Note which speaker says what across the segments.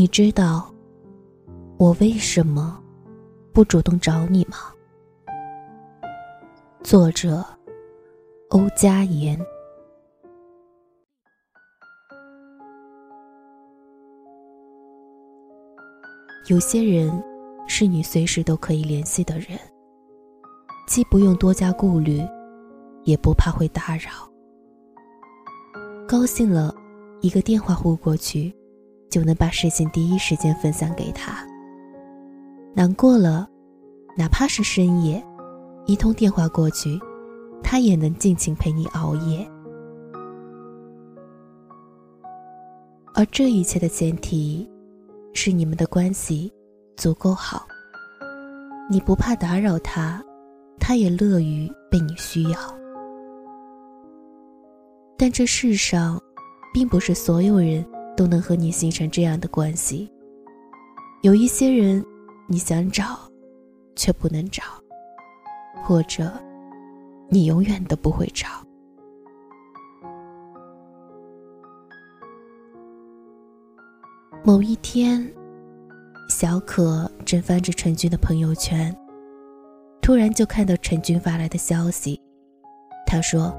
Speaker 1: 你知道我为什么不主动找你吗？作者：欧嘉言。有些人是你随时都可以联系的人，既不用多加顾虑，也不怕会打扰。高兴了，一个电话呼过去。就能把事情第一时间分享给他。难过了，哪怕是深夜，一通电话过去，他也能尽情陪你熬夜。而这一切的前提，是你们的关系足够好。你不怕打扰他，他也乐于被你需要。但这世上，并不是所有人。都能和你形成这样的关系。有一些人，你想找，却不能找，或者，你永远都不会找。某一天，小可正翻着陈俊的朋友圈，突然就看到陈俊发来的消息。他说：“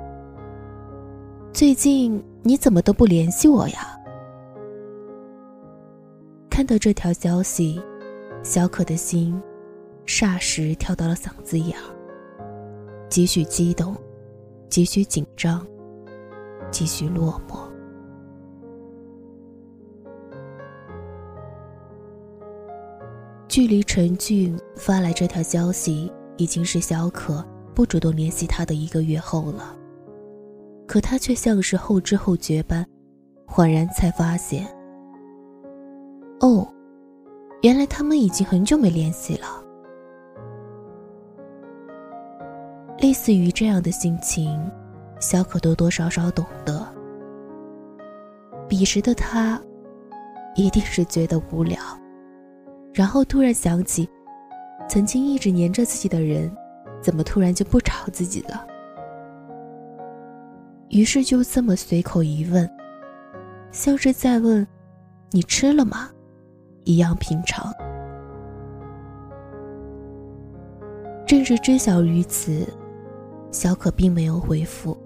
Speaker 1: 最近你怎么都不联系我呀？”看到这条消息，小可的心霎时跳到了嗓子眼儿，几许激动，几许紧张，几许落寞。距离陈俊发来这条消息，已经是小可不主动联系他的一个月后了，可他却像是后知后觉般，恍然才发现。哦，原来他们已经很久没联系了。类似于这样的心情，小可多多少少懂得。彼时的他，一定是觉得无聊，然后突然想起，曾经一直黏着自己的人，怎么突然就不找自己了？于是就这么随口一问，像是在问：“你吃了吗？”一样平常。正是知晓于此，小可并没有回复，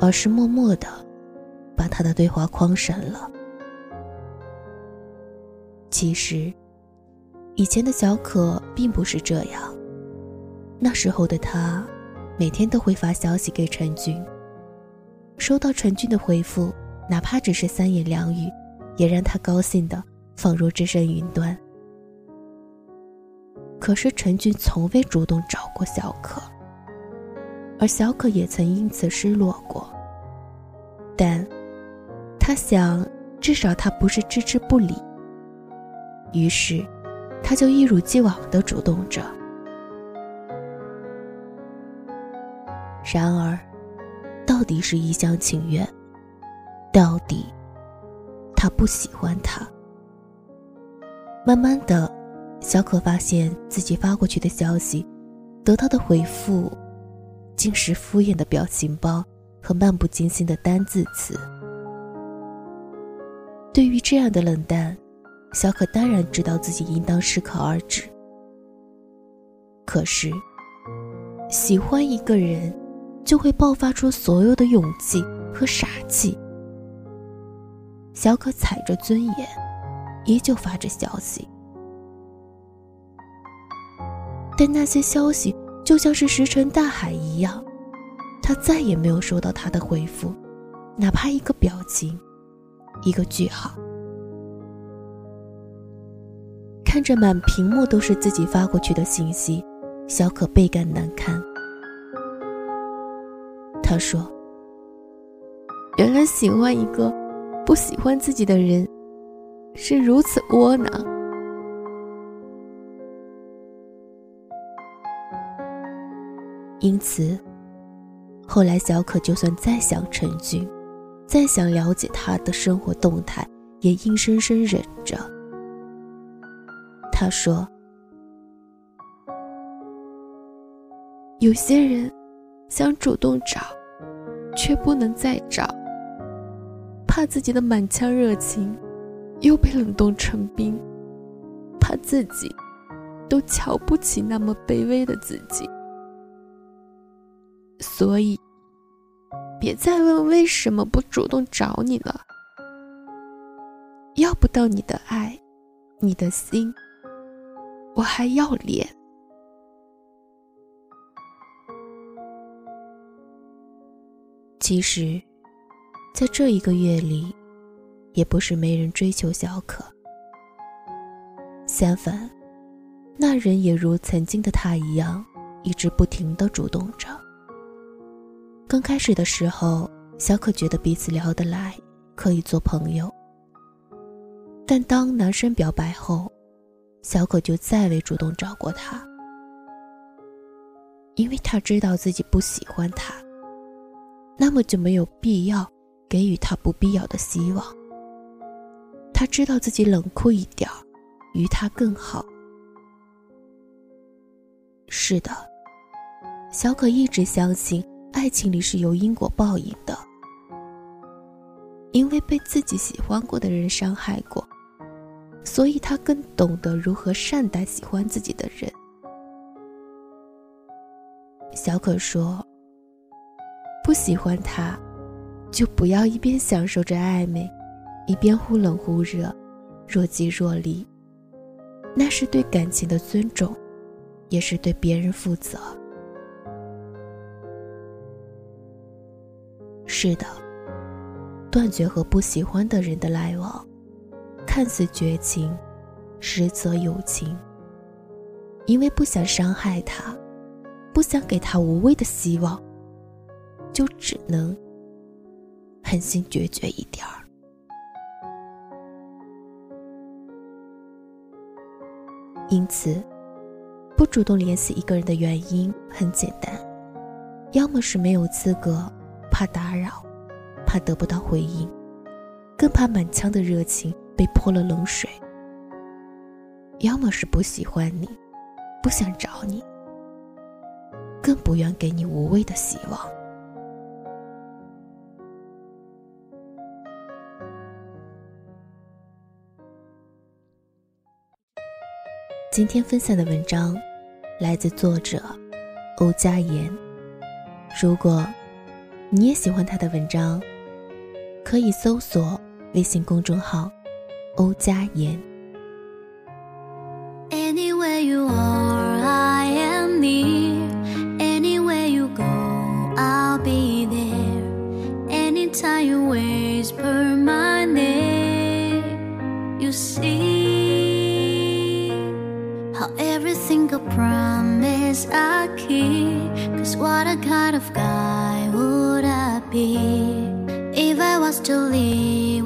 Speaker 1: 而是默默的把他的对话框删了。其实，以前的小可并不是这样。那时候的他，每天都会发消息给陈俊，收到陈俊的回复，哪怕只是三言两语，也让他高兴的。仿若置身云端。可是陈俊从未主动找过小可，而小可也曾因此失落过。但，他想，至少他不是置之不理。于是，他就一如既往的主动着。然而，到底是一厢情愿，到底，他不喜欢他。慢慢的，小可发现自己发过去的消息，得到的回复，竟是敷衍的表情包和漫不经心的单字词。对于这样的冷淡，小可当然知道自己应当适可而止。可是，喜欢一个人，就会爆发出所有的勇气和傻气。小可踩着尊严。依旧发着消息，但那些消息就像是石沉大海一样，他再也没有收到他的回复，哪怕一个表情，一个句号。看着满屏幕都是自己发过去的信息，小可倍感难堪。他说：“原来喜欢一个不喜欢自己的人。”是如此窝囊，因此，后来小可就算再想陈俊，再想了解他的生活动态，也硬生生忍着。他说：“有些人想主动找，却不能再找，怕自己的满腔热情。”又被冷冻成冰，怕自己都瞧不起那么卑微的自己。所以，别再问为什么不主动找你了。要不到你的爱，你的心，我还要脸。其实，在这一个月里，也不是没人追求小可。相反，那人也如曾经的他一样，一直不停的主动着。刚开始的时候，小可觉得彼此聊得来，可以做朋友。但当男生表白后，小可就再未主动找过他，因为他知道自己不喜欢他，那么就没有必要给予他不必要的希望。他知道自己冷酷一点，于他更好。是的，小可一直相信爱情里是有因果报应的，因为被自己喜欢过的人伤害过。所以他更懂得如何善待喜欢自己的人。小可说：“不喜欢他，就不要一边享受着暧昧，一边忽冷忽热，若即若离。那是对感情的尊重，也是对别人负责。”是的，断绝和不喜欢的人的来往。看似绝情，实则有情。因为不想伤害他，不想给他无谓的希望，就只能狠心决绝一点儿。因此，不主动联系一个人的原因很简单：要么是没有资格，怕打扰，怕得不到回应，更怕满腔的热情。被泼了冷水，要么是不喜欢你，不想找你，更不愿给你无谓的希望。今天分享的文章来自作者欧佳言。如果你也喜欢他的文章，可以搜索微信公众号。欧佳言。
Speaker 2: Anywhere you are, I am near. Anywhere you go, I'll be there. Anytime you whisper my name, you see I promise I keep. Cause what a kind of guy would I be if I was to leave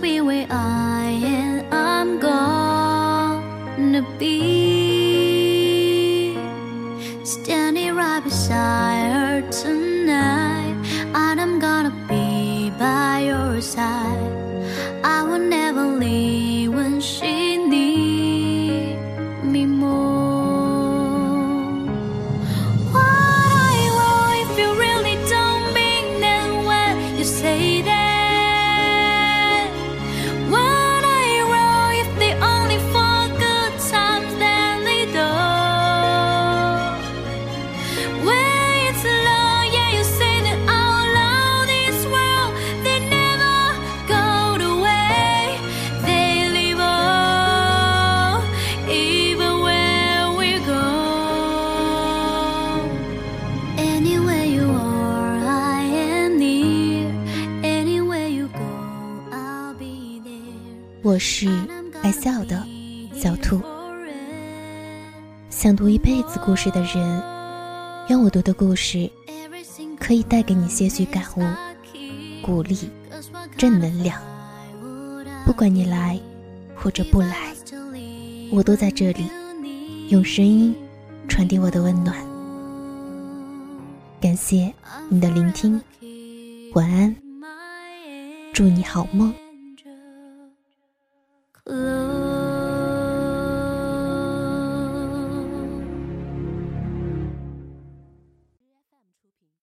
Speaker 2: be where I am. I'm gonna be. 我是爱笑的小兔。想读一辈子故事的人，愿我读的故事可以带给你些许感悟、鼓励、正能量。不管你来或者不来，我都在这里，用声音传递我的温暖。感谢你的聆听，晚安，祝你好梦。